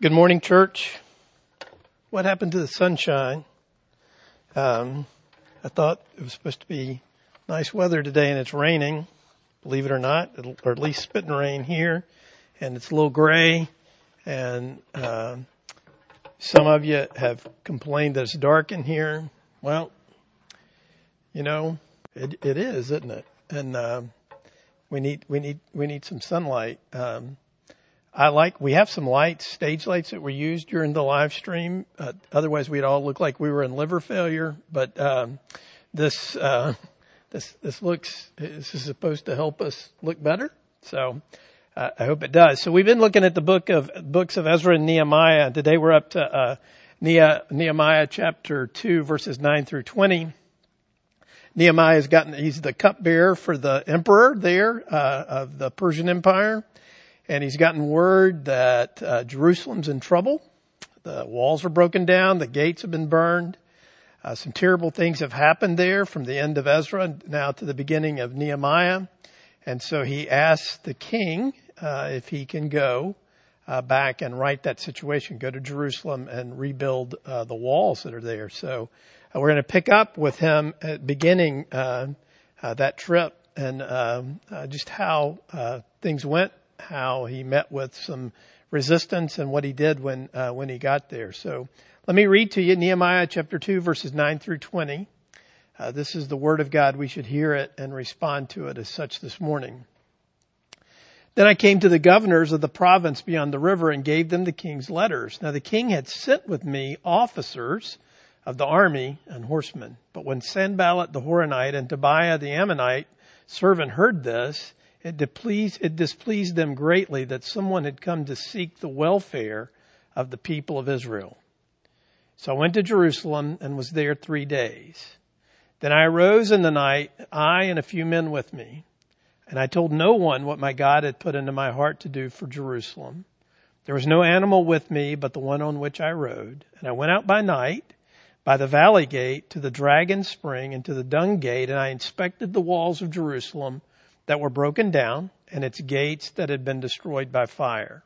Good morning, church. What happened to the sunshine? Um, I thought it was supposed to be nice weather today and it's raining. Believe it or not, or at least spitting rain here, and it's a little gray. And uh, some of you have complained that it's dark in here. Well, you know, it, it is, isn't it? And uh, we need we need we need some sunlight. Um, I like we have some lights, stage lights that were used during the live stream. Uh, otherwise, we'd all look like we were in liver failure. But um, this uh, this this looks this is supposed to help us look better. So uh, I hope it does. So we've been looking at the book of books of Ezra and Nehemiah. Today we're up to uh, Nehemiah chapter two, verses nine through twenty. Nehemiah has gotten, he's the cupbearer for the emperor there, uh, of the Persian Empire. And he's gotten word that, uh, Jerusalem's in trouble. The walls are broken down. The gates have been burned. Uh, some terrible things have happened there from the end of Ezra now to the beginning of Nehemiah. And so he asks the king, uh, if he can go, uh, back and right that situation, go to Jerusalem and rebuild, uh, the walls that are there. So, uh, we're going to pick up with him at beginning uh, uh, that trip and um, just how things went, how he met with some resistance, and what he did when when he got there. So let me read to you Nehemiah chapter two, verses nine through twenty. Uh, this is the word of God. We should hear it and respond to it as such this morning. Then I came to the governors of the province beyond the river and gave them the king's letters. Now the king had sent with me officers of the army and horsemen. But when Sanballat the Horonite and Tobiah the Ammonite servant heard this, it displeased, it displeased them greatly that someone had come to seek the welfare of the people of Israel. So I went to Jerusalem and was there three days. Then I arose in the night, I and a few men with me, and I told no one what my God had put into my heart to do for Jerusalem. There was no animal with me but the one on which I rode, and I went out by night by the valley gate to the dragon spring and to the dung gate, and I inspected the walls of Jerusalem that were broken down and its gates that had been destroyed by fire.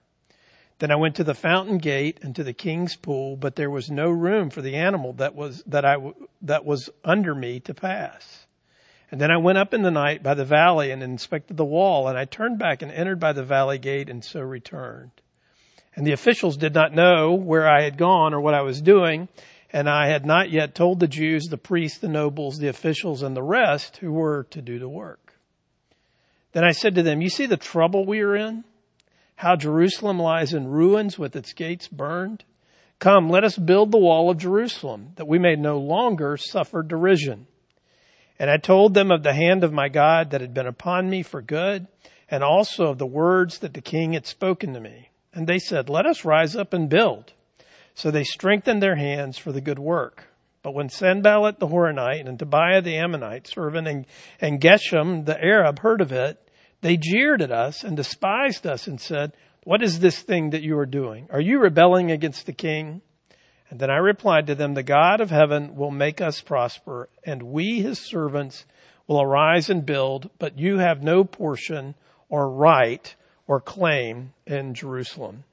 Then I went to the fountain gate and to the king's pool, but there was no room for the animal that was, that I, that was under me to pass. And then I went up in the night by the valley and inspected the wall, and I turned back and entered by the valley gate and so returned. And the officials did not know where I had gone or what I was doing, and I had not yet told the Jews, the priests, the nobles, the officials, and the rest who were to do the work. Then I said to them, you see the trouble we are in? How Jerusalem lies in ruins with its gates burned? Come, let us build the wall of Jerusalem, that we may no longer suffer derision. And I told them of the hand of my God that had been upon me for good, and also of the words that the king had spoken to me. And they said, let us rise up and build. So they strengthened their hands for the good work. But when Sanballat the Horonite and Tobiah the Ammonite servant and, and Geshem the Arab heard of it, they jeered at us and despised us and said, what is this thing that you are doing? Are you rebelling against the king? And then I replied to them, the God of heaven will make us prosper and we, his servants, will arise and build, but you have no portion or right or claim in Jerusalem.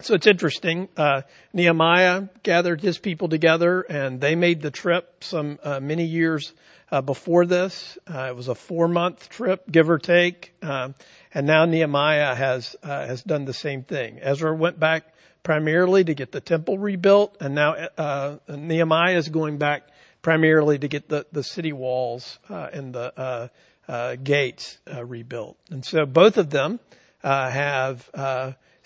So it's interesting. Uh, Nehemiah gathered his people together, and they made the trip some uh, many years uh, before this. Uh, it was a four-month trip, give or take, um, and now Nehemiah has uh, has done the same thing. Ezra went back primarily to get the temple rebuilt, and now uh, Nehemiah is going back primarily to get the the city walls and the gates rebuilt. And so both of them have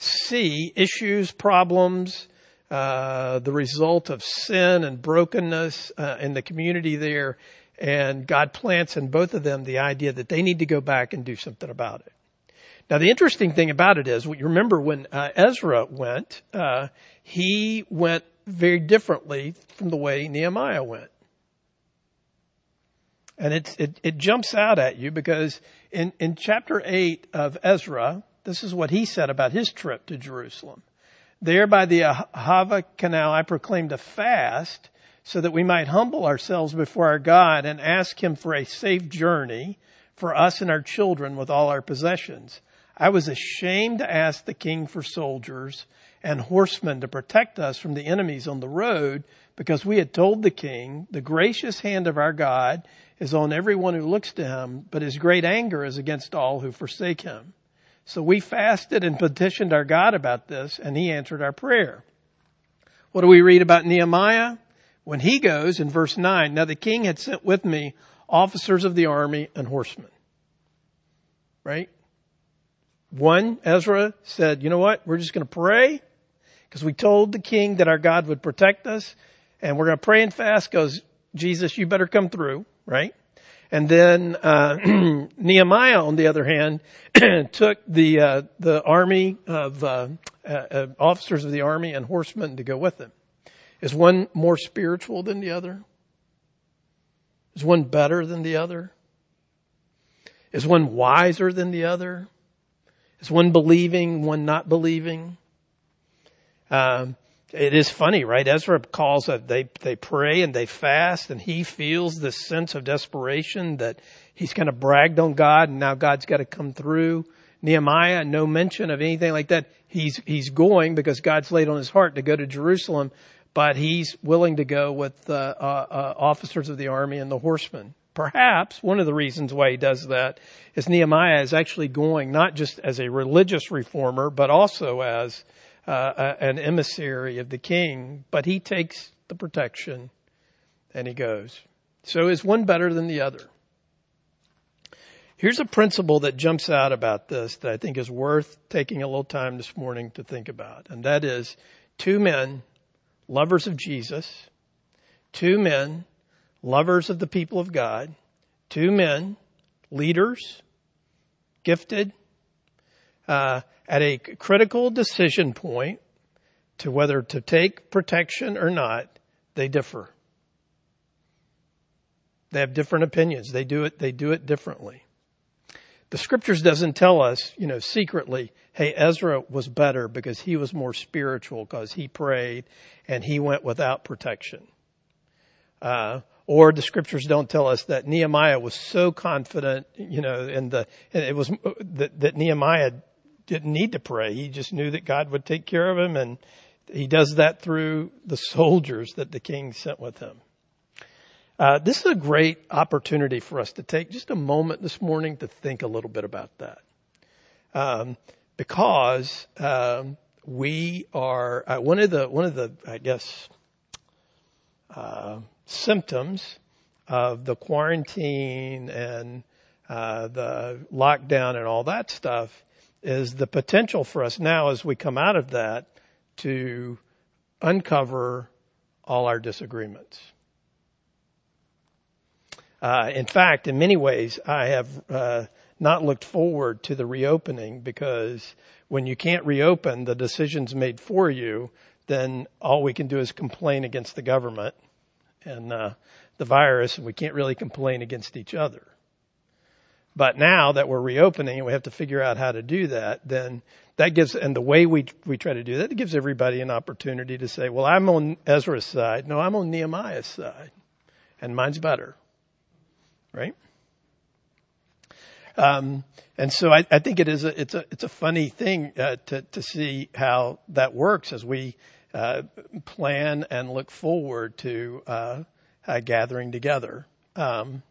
see issues, problems, uh, the result of sin and brokenness uh, in the community there, and God plants in both of them the idea that they need to go back and do something about it. Now, the interesting thing about it is, you remember when uh, Ezra went, uh, he went very differently from the way Nehemiah went. And it, it, it jumps out at you because in, in chapter 8 of Ezra, this is what he said about his trip to Jerusalem. There by the Ahava Canal, I proclaimed a fast so that we might humble ourselves before our God and ask him for a safe journey for us and our children with all our possessions. I was ashamed to ask the king for soldiers and horsemen to protect us from the enemies on the road because we had told the king, the gracious hand of our God is on everyone who looks to him, but his great anger is against all who forsake him. So we fasted and petitioned our God about this and he answered our prayer. What do we read about Nehemiah? When he goes in verse 9, now the king had sent with me officers of the army and horsemen. Right? One, Ezra said, you know what? We're just going to pray because we told the king that our God would protect us and we're going to pray and fast because Jesus, you better come through, right? And then uh, Nehemiah, on the other hand, took the uh, the army of uh, uh, officers of the army and horsemen to go with him. Is one more spiritual than the other? Is one better than the other? Is one wiser than the other? Is one believing, one not believing? Um, it is funny, right? Ezra calls it, they, they pray and they fast and he feels this sense of desperation that he's kind of bragged on God and now God's got to come through. Nehemiah, no mention of anything like that. He's, he's going because God's laid on his heart to go to Jerusalem, but he's willing to go with the uh, uh, officers of the army and the horsemen. Perhaps one of the reasons why he does that is Nehemiah is actually going not just as a religious reformer, but also as uh, an emissary of the king, but he takes the protection and he goes. So is one better than the other? Here's a principle that jumps out about this that I think is worth taking a little time this morning to think about. And that is two men, lovers of Jesus, two men, lovers of the people of God, two men, leaders, gifted, uh, at a critical decision point to whether to take protection or not, they differ. They have different opinions. They do it, they do it differently. The scriptures doesn't tell us, you know, secretly, hey, Ezra was better because he was more spiritual because he prayed and he went without protection. Uh, or the scriptures don't tell us that Nehemiah was so confident, you know, and the, and it was that, that Nehemiah didn't need to pray. He just knew that God would take care of him and he does that through the soldiers that the king sent with him. Uh, this is a great opportunity for us to take just a moment this morning to think a little bit about that. Um, because um, we are uh, one of the one of the I guess uh, symptoms of the quarantine and uh, the lockdown and all that stuff is the potential for us now as we come out of that to uncover all our disagreements. Uh, in fact, in many ways, I have uh, not looked forward to the reopening because when you can't reopen the decisions made for you, then all we can do is complain against the government and uh, the virus, and we can't really complain against each other. But now that we're reopening and we have to figure out how to do that, then that gives, and the way we, we try to do that, it gives everybody an opportunity to say, well, I'm on Ezra's side. No, I'm on Nehemiah's side. And mine's better. Right? Um, and so I, I, think it is a, it's a, it's a funny thing, uh, to, to see how that works as we, uh, plan and look forward to, uh, gathering together. Um,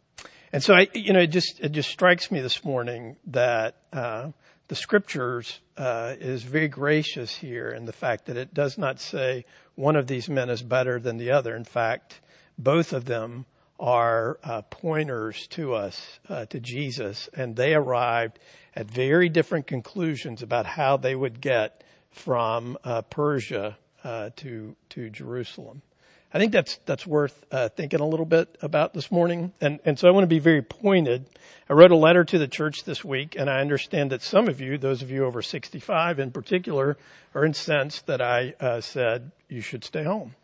and so I, you know, it just, it just strikes me this morning that, uh, the scriptures, uh, is very gracious here in the fact that it does not say one of these men is better than the other. In fact, both of them are uh, pointers to us, uh, to Jesus, and they arrived at very different conclusions about how they would get from uh, Persia uh, to to Jerusalem. I think that's that's worth uh, thinking a little bit about this morning, and and so I want to be very pointed. I wrote a letter to the church this week, and I understand that some of you, those of you over 65 in particular, are incensed that I uh, said you should stay home,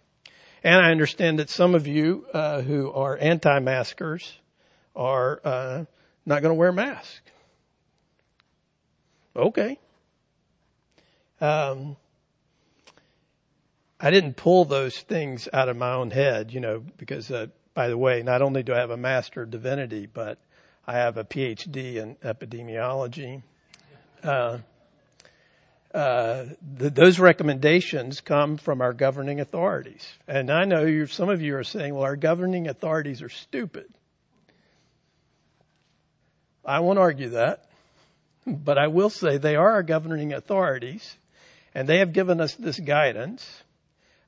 and I understand that some of you uh, who are anti-maskers are uh, not going to wear masks. Okay. Um, I didn't pull those things out of my own head, you know, because, uh, by the way, not only do I have a master of divinity, but I have a PhD in epidemiology. Uh, uh, th- those recommendations come from our governing authorities. And I know some of you are saying, well, our governing authorities are stupid. I won't argue that, but I will say they are our governing authorities and they have given us this guidance.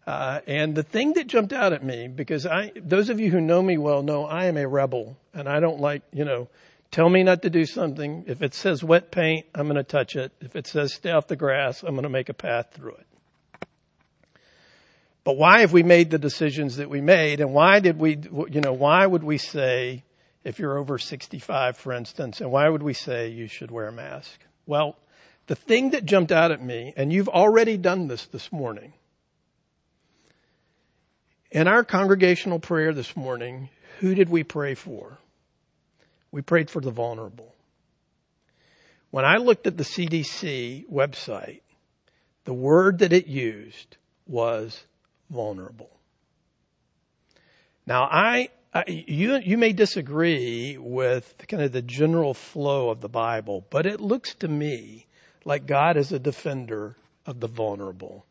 Uh, and the thing that jumped out at me, because I, those of you who know me well know I am a rebel and I don't like, you know, tell me not to do something. If it says wet paint, I'm going to touch it. If it says stay off the grass, I'm going to make a path through it. But why have we made the decisions that we made? And why did we, you know, why would we say, if you're over 65, for instance, and why would we say you should wear a mask? Well, the thing that jumped out at me, and you've already done this this morning, in our congregational prayer this morning, who did we pray for? We prayed for the vulnerable. When I looked at the CDC website, the word that it used was vulnerable. Now I, I, you, you may disagree with kind of the general flow of the Bible, but it looks to me like God is a defender of the vulnerable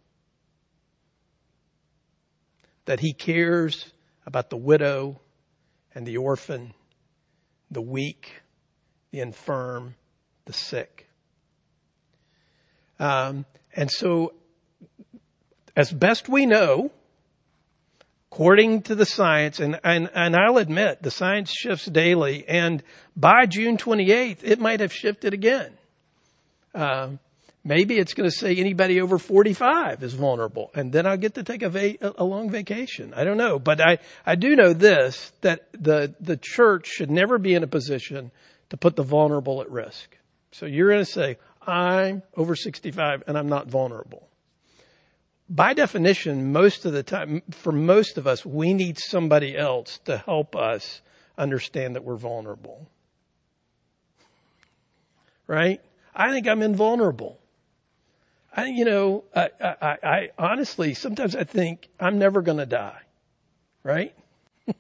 that he cares about the widow and the orphan, the weak, the infirm, the sick. Um, and so, as best we know, according to the science, and, and, and I'll admit the science shifts daily, and by June 28th, it might have shifted again. Um, Maybe it's going to say anybody over 45 is vulnerable and then I'll get to take a, va- a long vacation. I don't know. But I, I do know this, that the, the church should never be in a position to put the vulnerable at risk. So you're going to say, I'm over 65 and I'm not vulnerable. By definition, most of the time, for most of us, we need somebody else to help us understand that we're vulnerable. Right? I think I'm invulnerable. I, you know, I, I, I honestly, sometimes I think I'm never going to die. Right?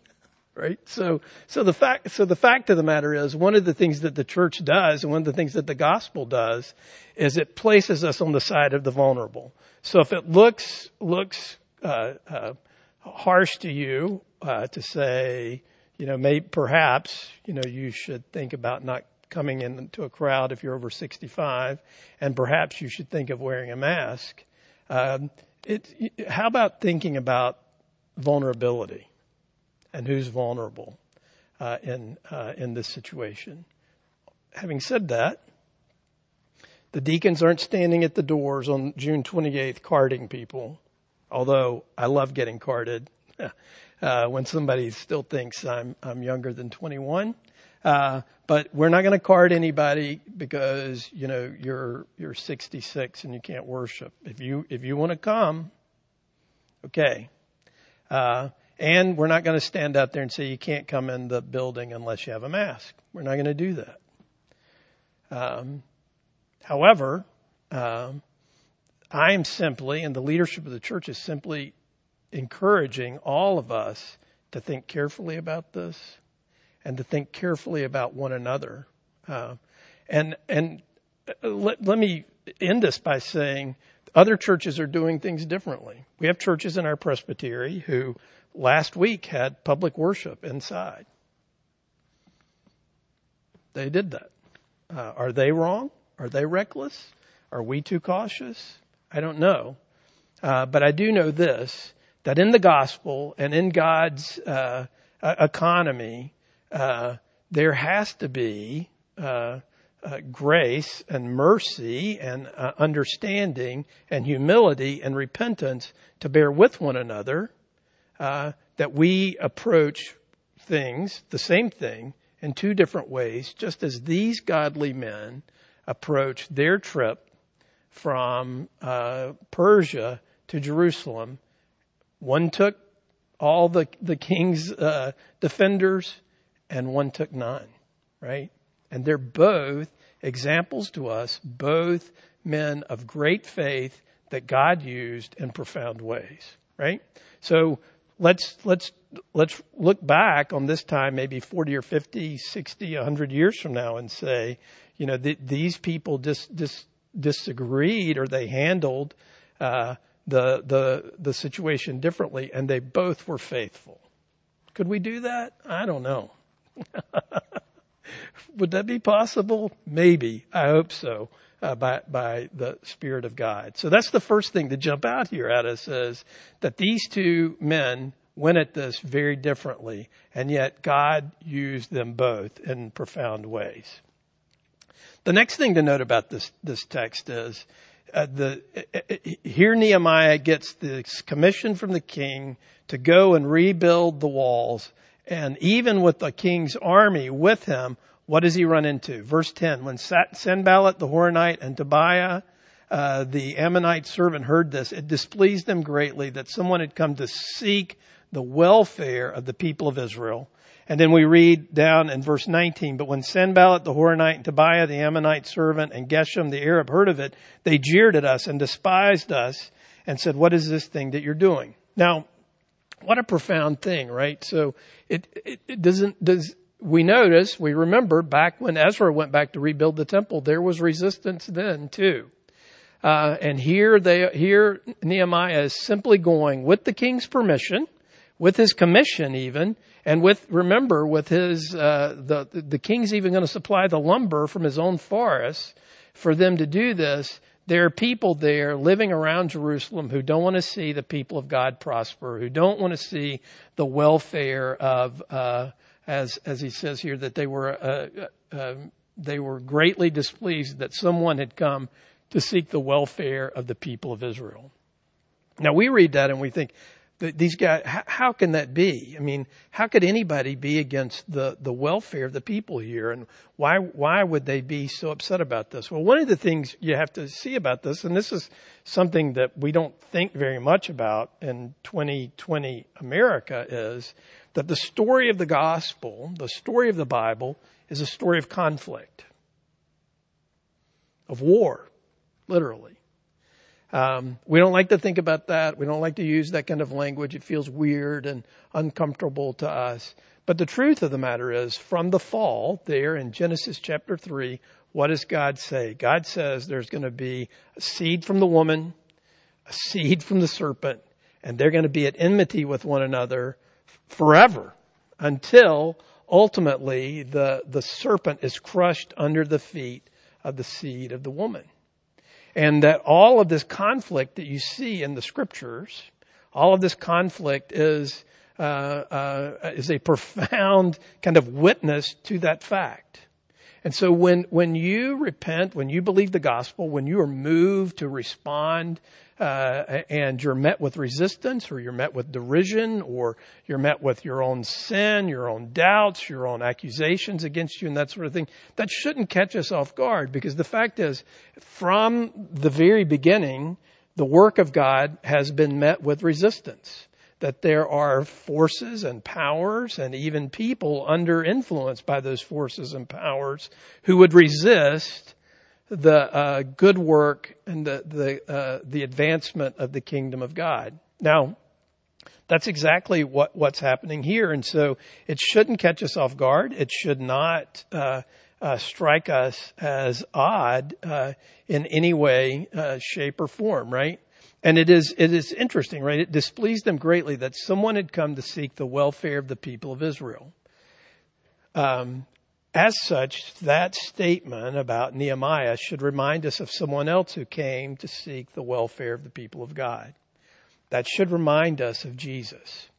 right? So, so the fact, so the fact of the matter is one of the things that the church does and one of the things that the gospel does is it places us on the side of the vulnerable. So if it looks, looks, uh, uh, harsh to you, uh, to say, you know, may, perhaps, you know, you should think about not coming into a crowd if you're over 65, and perhaps you should think of wearing a mask. Um, it, how about thinking about vulnerability and who's vulnerable uh, in uh, in this situation? Having said that, the deacons aren't standing at the doors on June 28th carding people, although I love getting carded. Uh, when somebody still thinks I'm I'm younger than 21, uh, but we're not going to card anybody because you know you're you're 66 and you can't worship. If you if you want to come, okay. Uh, and we're not going to stand out there and say you can't come in the building unless you have a mask. We're not going to do that. Um, however, um, I am simply, and the leadership of the church is simply encouraging all of us to think carefully about this and to think carefully about one another. Uh, and and uh, let, let me end this by saying other churches are doing things differently. We have churches in our presbytery who last week had public worship inside. They did that. Uh, are they wrong? Are they reckless? Are we too cautious? I don't know. Uh, but I do know this, that in the gospel and in God's uh, economy, uh, there has to be uh, uh, grace and mercy and uh, understanding and humility and repentance to bear with one another, uh, that we approach things, the same thing, in two different ways, just as these godly men approach their trip from uh, Persia to Jerusalem. One took all the the king's uh, defenders, and one took none, right? And they're both examples to us, both men of great faith that God used in profound ways, right? So let's, let's, let's look back on this time, maybe 40 or 50, 60, 100 years from now and say, you know, th- these people just, just disagreed or they handled uh, the the the situation differently, and they both were faithful. Could we do that? I don't know. Would that be possible? Maybe. I hope so. Uh, by by the Spirit of God. So that's the first thing to jump out here at us is that these two men went at this very differently, and yet God used them both in profound ways. The next thing to note about this this text is uh, the here Nehemiah gets this commission from the king to go and rebuild the walls, and even with the king's army with him, what does he run into? Verse 10, when Sanballat the Horonite and Tobiah, uh, the Ammonite servant heard this, it displeased them greatly that someone had come to seek the welfare of the people of Israel. And then we read down in verse 19, but when Sanballat the Horonite and Tobiah the Ammonite servant and Geshem the Arab heard of it, they jeered at us and despised us and said, what is this thing that you're doing? Now, what a profound thing, right? So it, it, it doesn't, does, we notice, we remember back when Ezra went back to rebuild the temple, there was resistance then too. Uh, and here they, here Nehemiah is simply going with the king's permission, with his commission even, and with, remember, with his, uh, the, the king's even going to supply the lumber from his own forests for them to do this. There are people there living around Jerusalem who don't want to see the people of God prosper, who don't want to see the welfare of, uh, as as he says here, that they were uh, uh, um, they were greatly displeased that someone had come to seek the welfare of the people of Israel. Now we read that and we think, these guys, how can that be? I mean, how could anybody be against the, the welfare of the people here? And why, why would they be so upset about this? Well, one of the things you have to see about this, and this is something that we don't think very much about in 2020 America is that the story of the gospel, the story of the Bible, is a story of conflict, of war, literally. Um, we don't like to think about that. We don't like to use that kind of language. It feels weird and uncomfortable to us. But the truth of the matter is, from the fall, there in Genesis chapter 3, what does God say? God says there's going to be a seed from the woman, a seed from the serpent, and they're going to be at enmity with one another forever until ultimately the, the serpent is crushed under the feet of the seed of the woman. And that all of this conflict that you see in the scriptures, all of this conflict is, uh, uh, is a profound kind of witness to that fact. And so when, when you repent, when you believe the gospel, when you are moved to respond uh, and you're met with resistance or you're met with derision or you're met with your own sin, your own doubts, your own accusations against you and that sort of thing, that shouldn't catch us off guard because the fact is from the very beginning, the work of God has been met with resistance. That there are forces and powers and even people under influence by those forces and powers who would resist the uh, good work and the the uh, the advancement of the kingdom of God. Now, that's exactly what what's happening here, and so it shouldn't catch us off guard. It should not uh, uh strike us as odd uh, in any way, uh, shape, or form. Right? And it is it is interesting, right? It displeased them greatly that someone had come to seek the welfare of the people of Israel. Um, as such, that statement about Nehemiah should remind us of someone else who came to seek the welfare of the people of God. That should remind us of Jesus.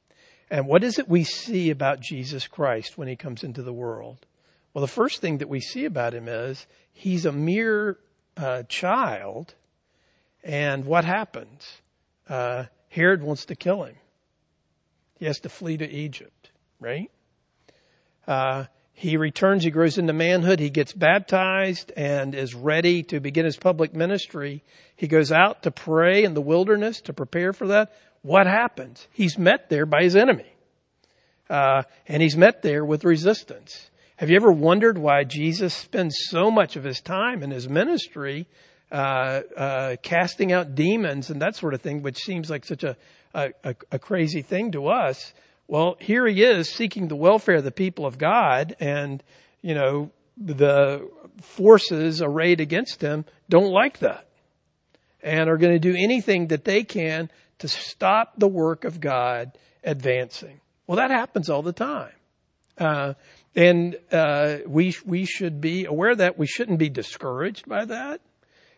And what is it we see about Jesus Christ when he comes into the world? Well, the first thing that we see about him is he's a mere uh, child. And what happens? Uh, Herod wants to kill him. He has to flee to Egypt, right? Uh, he returns, he grows into manhood, he gets baptized and is ready to begin his public ministry. He goes out to pray in the wilderness to prepare for that. What happens? He's met there by his enemy. Uh, and he's met there with resistance. Have you ever wondered why Jesus spends so much of his time in his ministry uh, uh, casting out demons and that sort of thing, which seems like such a, a, a crazy thing to us? Well, here he is seeking the welfare of the people of God and, you know, the forces arrayed against him don't like that and are going to do anything that they can to stop the work of God advancing. Well, that happens all the time. Uh, and uh, we we should be aware that we shouldn't be discouraged by that.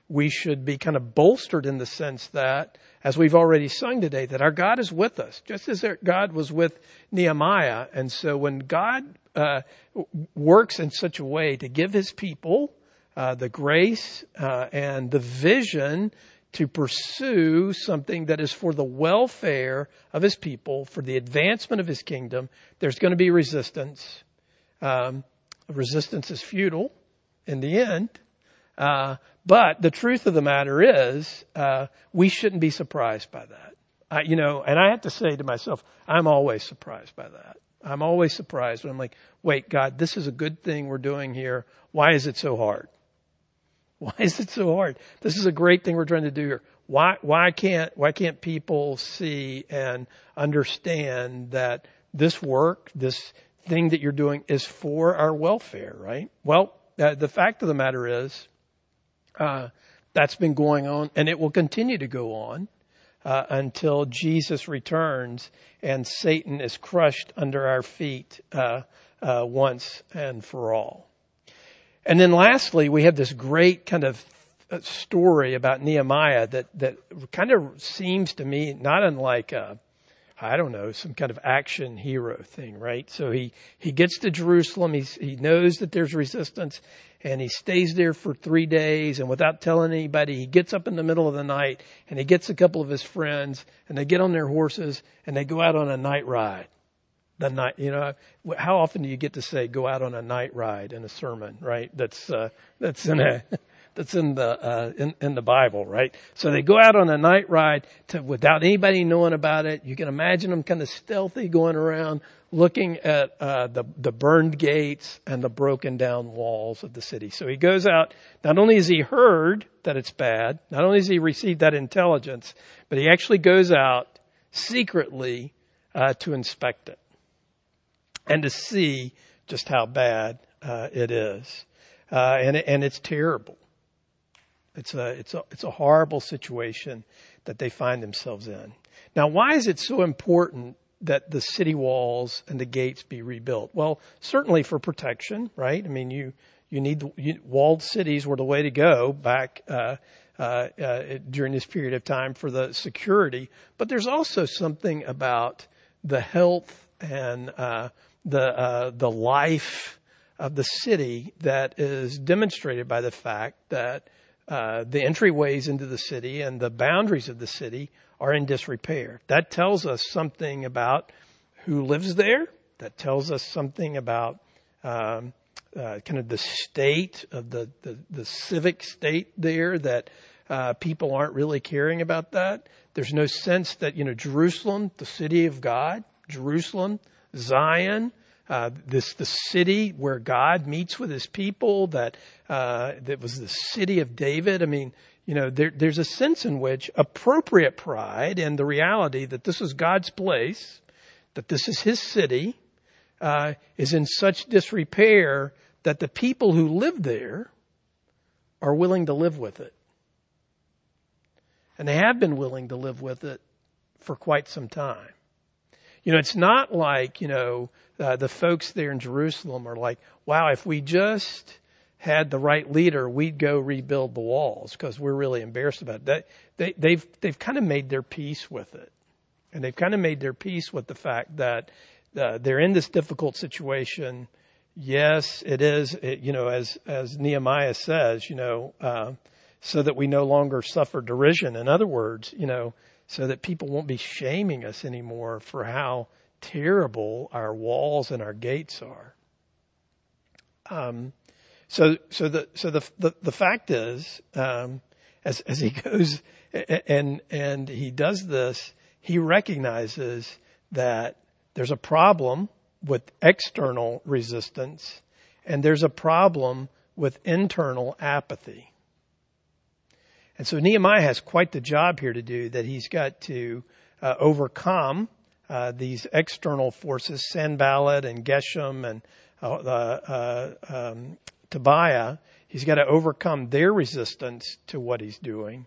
We should be kind of bolstered in the sense that, as we've already sung today, that our God is with us, just as God was with Nehemiah. And so, when God uh, works in such a way to give His people uh, the grace uh, and the vision to pursue something that is for the welfare of his people, for the advancement of his kingdom, there's going to be resistance. Um, resistance is futile in the end. Uh, but the truth of the matter is, uh, we shouldn't be surprised by that. I, you know, and I have to say to myself, I'm always surprised by that. I'm always surprised when I'm like, wait, God, this is a good thing we're doing here. Why is it so hard? Why is it so hard? This is a great thing we're trying to do here. Why, why can't, why can't people see and understand that this work, this thing that you're doing is for our welfare, right? Well, uh, the fact of the matter is, uh, that's been going on and it will continue to go on uh, until Jesus returns and Satan is crushed under our feet uh, uh, once and for all. And then lastly, we have this great kind of uh, story about Nehemiah that, that kind of seems to me not unlike a, I don't know, some kind of action hero thing, right? So he, he gets to Jerusalem. He's, he knows that there's resistance and he stays there for three days and without telling anybody, he gets up in the middle of the night and he gets a couple of his friends and they get on their horses and they go out on a night ride the night, you know, how often do you get to say go out on a night ride in a sermon, right? That's, uh, that's in a, that's in the, uh, in, in the Bible, right? So they go out on a night ride to, without anybody knowing about it. You can imagine them kind of stealthy going around looking at, uh, the, the burned gates and the broken down walls of the city. So he goes out, not only has he heard that it's bad, not only has he received that intelligence, but he actually goes out secretly, uh, to inspect it and to see just how bad uh, it is. Uh, and, and it's terrible. It's a, it's, a, it's a horrible situation that they find themselves in. Now, why is it so important that the city walls and the gates be rebuilt? Well, certainly for protection, right? I mean, you, you need the, you, walled cities were the way to go back uh, uh, uh, during this period of time for the security. But there's also something about the health and uh, the uh, the life of the city that is demonstrated by the fact that uh, the entryways into the city and the boundaries of the city are in disrepair. That tells us something about who lives there. That tells us something about um, uh, kind of the state of the, the, the civic state there that uh, people aren't really caring about that. There's no sense that, you know, Jerusalem, the city of God, Jerusalem, Zion, uh, this the city where God meets with His people. That uh, that was the city of David. I mean, you know, there, there's a sense in which appropriate pride and the reality that this is God's place, that this is His city, uh, is in such disrepair that the people who live there are willing to live with it, and they have been willing to live with it for quite some time. You know, it's not like, you know, uh, the folks there in Jerusalem are like, wow, if we just had the right leader, we'd go rebuild the walls because we're really embarrassed about that. They, they've, they've kind of made their peace with it. And they've kind of made their peace with the fact that uh, they're in this difficult situation. Yes, it is, it, you know, as, as Nehemiah says, you know, uh, so that we no longer suffer derision. In other words, you know, so that people won't be shaming us anymore for how terrible our walls and our gates are. Um, so, so the, so the, the, the fact is, um, as, as he goes and, and he does this, he recognizes that there's a problem with external resistance and there's a problem with internal apathy. And so Nehemiah has quite the job here to do that he's got to uh, overcome uh, these external forces, Sanballat and Geshem and uh, uh um, Tobiah, he's got to overcome their resistance to what he's doing.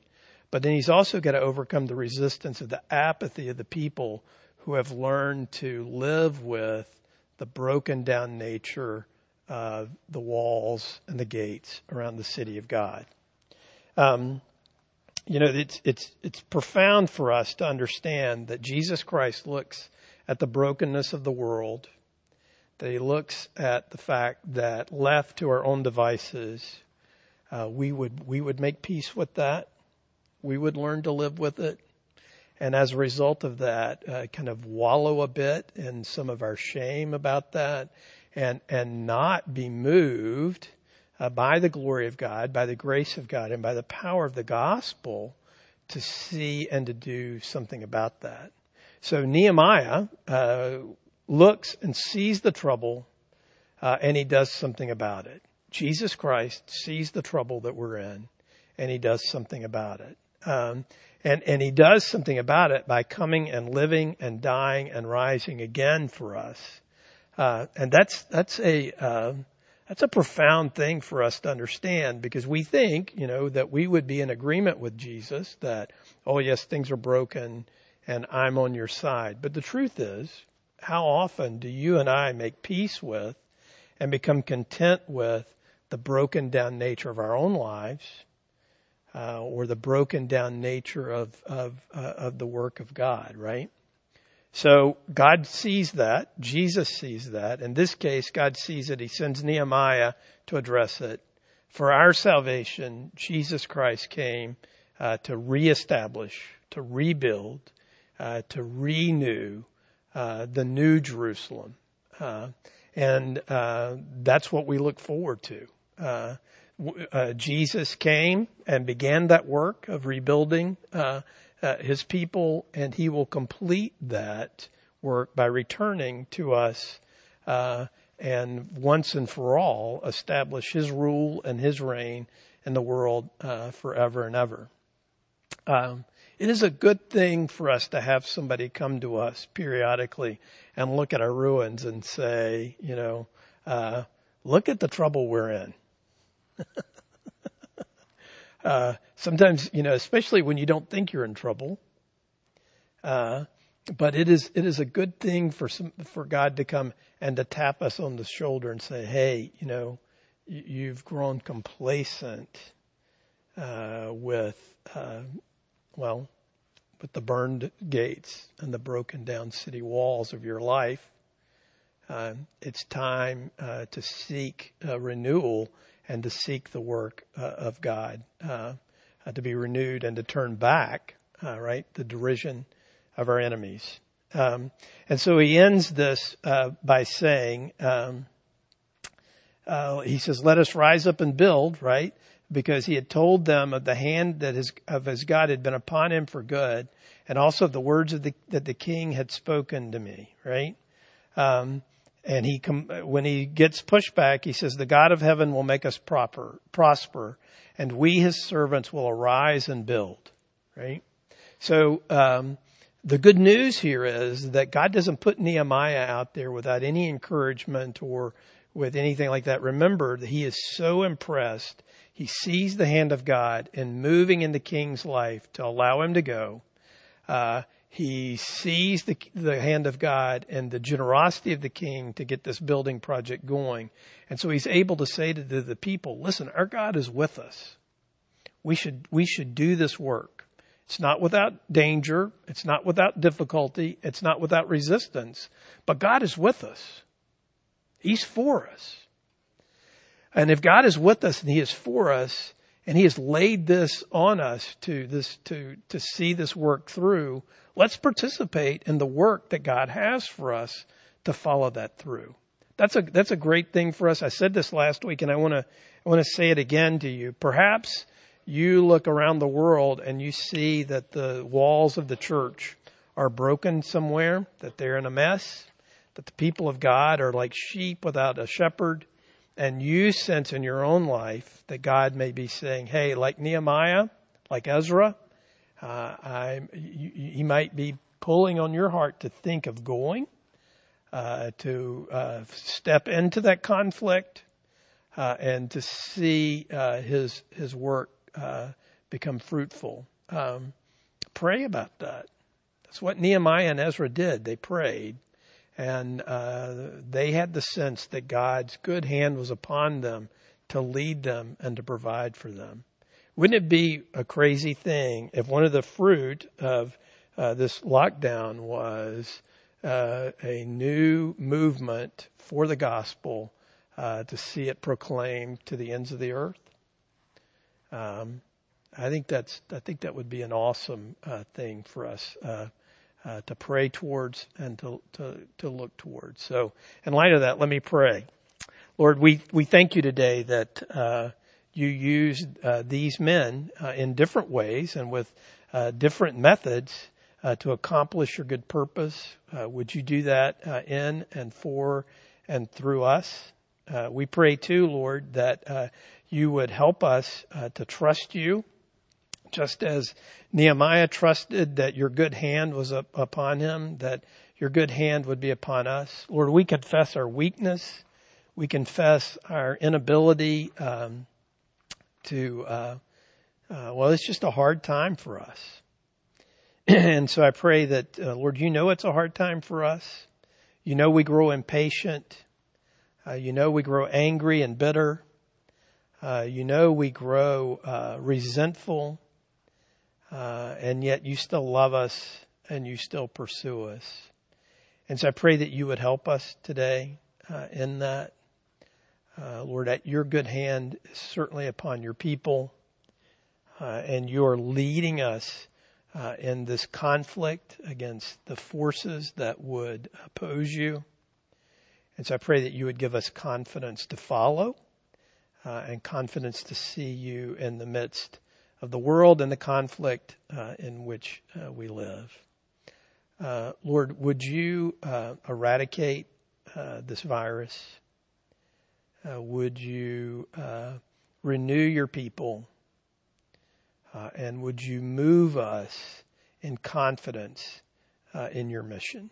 But then he's also got to overcome the resistance of the apathy of the people who have learned to live with the broken down nature of the walls and the gates around the city of God. Um, you know, it's, it's, it's profound for us to understand that Jesus Christ looks at the brokenness of the world, that he looks at the fact that left to our own devices, uh, we would, we would make peace with that. We would learn to live with it. And as a result of that, uh, kind of wallow a bit in some of our shame about that and, and not be moved uh, by the glory of God, by the grace of God, and by the power of the gospel to see and to do something about that. So Nehemiah uh, looks and sees the trouble, uh, and he does something about it. Jesus Christ sees the trouble that we're in, and he does something about it. Um, and and he does something about it by coming and living and dying and rising again for us. Uh, and that's that's a uh, that's a profound thing for us to understand because we think, you know, that we would be in agreement with Jesus that, oh yes, things are broken and I'm on your side. But the truth is, how often do you and I make peace with and become content with the broken down nature of our own lives, uh, or the broken down nature of of uh, of the work of God, right? So God sees that. Jesus sees that. In this case, God sees it. He sends Nehemiah to address it. For our salvation, Jesus Christ came uh, to reestablish, to rebuild, uh, to renew uh, the new Jerusalem. Uh, and uh, that's what we look forward to. Uh, Jesus came and began that work of rebuilding uh, his people, and he will complete that work by returning to us uh, and once and for all establish his rule and his reign in the world uh, forever and ever. Um, it is a good thing for us to have somebody come to us periodically and look at our ruins and say, you know, uh, look at the trouble we're in. Uh, sometimes, you know, especially when you don't think you're in trouble. Uh, but it is it is a good thing for some for God to come and to tap us on the shoulder and say, "Hey, you know, you've grown complacent uh, with, uh, well, with the burned gates and the broken down city walls of your life. Uh, it's time uh, to seek renewal and to seek the work uh, of God, uh, uh, to be renewed and to turn back, uh, right? The derision of our enemies. Um, and so he ends this uh, by saying, um, he says, "Let us rise up and build," right? Because he had told them of the hand that his of his God had been upon him for good, and also of the words of the, that the king had spoken to me, right? Um, and he, when he gets pushback, he says, the God of heaven will make us proper, prosper, and we, his servants, will arise and build. Right? So, um, the good news here is that God doesn't put Nehemiah out there without any encouragement or with anything like that. Remember that he is so impressed. He sees the hand of God in moving in the king's life to allow him to go. Uh, he sees the, the hand of God and the generosity of the king to get this building project going. And so he's able to say to the, the people, listen, our God is with us. We should, we should do this work. It's not without danger. It's not without difficulty. It's not without resistance, but God is with us. He's for us. And if God is with us and he is for us and he has laid this on us to this, to, to see this work through, Let's participate in the work that God has for us to follow that through. That's a, that's a great thing for us. I said this last week and I want to, I want to say it again to you. Perhaps you look around the world and you see that the walls of the church are broken somewhere, that they're in a mess, that the people of God are like sheep without a shepherd, and you sense in your own life that God may be saying, hey, like Nehemiah, like Ezra, uh, I, he might be pulling on your heart to think of going, uh, to uh, step into that conflict, uh, and to see uh, his his work uh, become fruitful. Um, pray about that. That's what Nehemiah and Ezra did. They prayed, and uh, they had the sense that God's good hand was upon them to lead them and to provide for them. Wouldn't it be a crazy thing if one of the fruit of uh, this lockdown was uh, a new movement for the gospel uh, to see it proclaimed to the ends of the earth. Um, I think that's I think that would be an awesome uh, thing for us uh, uh, to pray towards and to, to to look towards. So, in light of that, let me pray. Lord, we we thank you today that uh, you used uh, these men in different ways and with different methods to accomplish your good purpose. would you do that in and for and through us? Uh, we pray too, Lord, that uh, you would help us uh, to trust you, just as Nehemiah trusted that your good hand was up upon him, that your good hand would be upon us. Lord, we confess our weakness. We confess our inability um, to, uh, uh, well, it's just a hard time for us. and so I pray that, uh, Lord, you know it's a hard time for us. You know we grow impatient. Uh, you know we grow angry and bitter. Uh, you know we grow uh, resentful. Uh, and yet you still love us and you still pursue us. And so I pray that you would help us today uh, in that. Uh, Lord, at your good hand is certainly upon your people. and you're leading us in this conflict against the forces that would oppose you. And so I pray that you would give us confidence to follow uh, and confidence to see you in the midst of the world and the conflict uh, in which uh, we live. Uh, Lord, would you uh, eradicate uh, this virus? would you renew your people? and would you move us in confidence in your mission?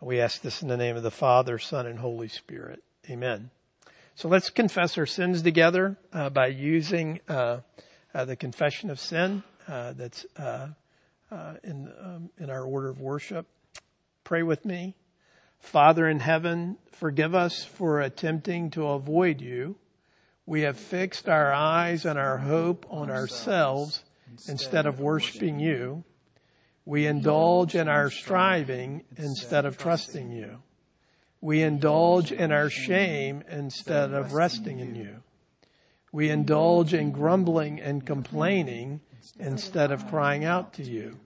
We ask this in the name of the Father, Son, and Holy Spirit. Amen. So let's confess our sins together uh, by using uh, uh, the confession of sin uh, that's uh, uh, in um, in our order of worship. Pray with me. Father in heaven, forgive us for attempting to avoid you. We have fixed our eyes and our hope on ourselves instead of worshiping you. We indulge in our striving instead of trusting you. We indulge in our shame instead of resting in you. We indulge in grumbling and complaining instead of crying out to you.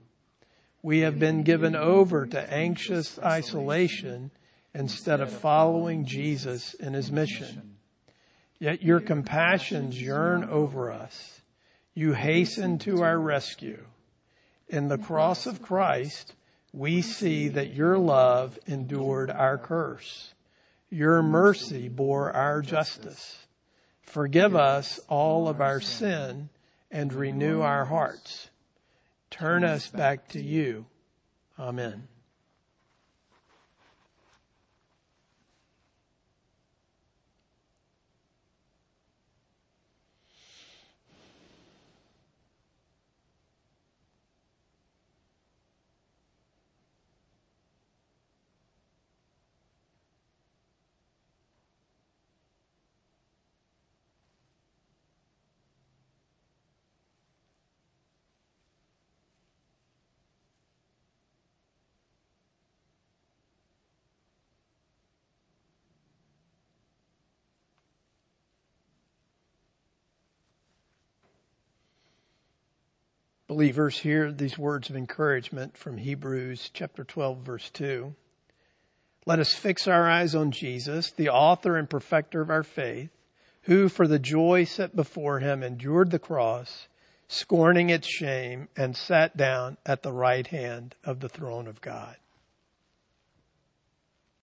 We have been given over to anxious isolation instead of following Jesus in his mission. Yet your compassions yearn over us. You hasten to our rescue. In the cross of Christ, we see that your love endured our curse. Your mercy bore our justice. Forgive us all of our sin and renew our hearts. Turn us back to you. Amen. Believers, hear these words of encouragement from Hebrews chapter 12 verse 2. Let us fix our eyes on Jesus, the author and perfecter of our faith, who for the joy set before him endured the cross, scorning its shame, and sat down at the right hand of the throne of God.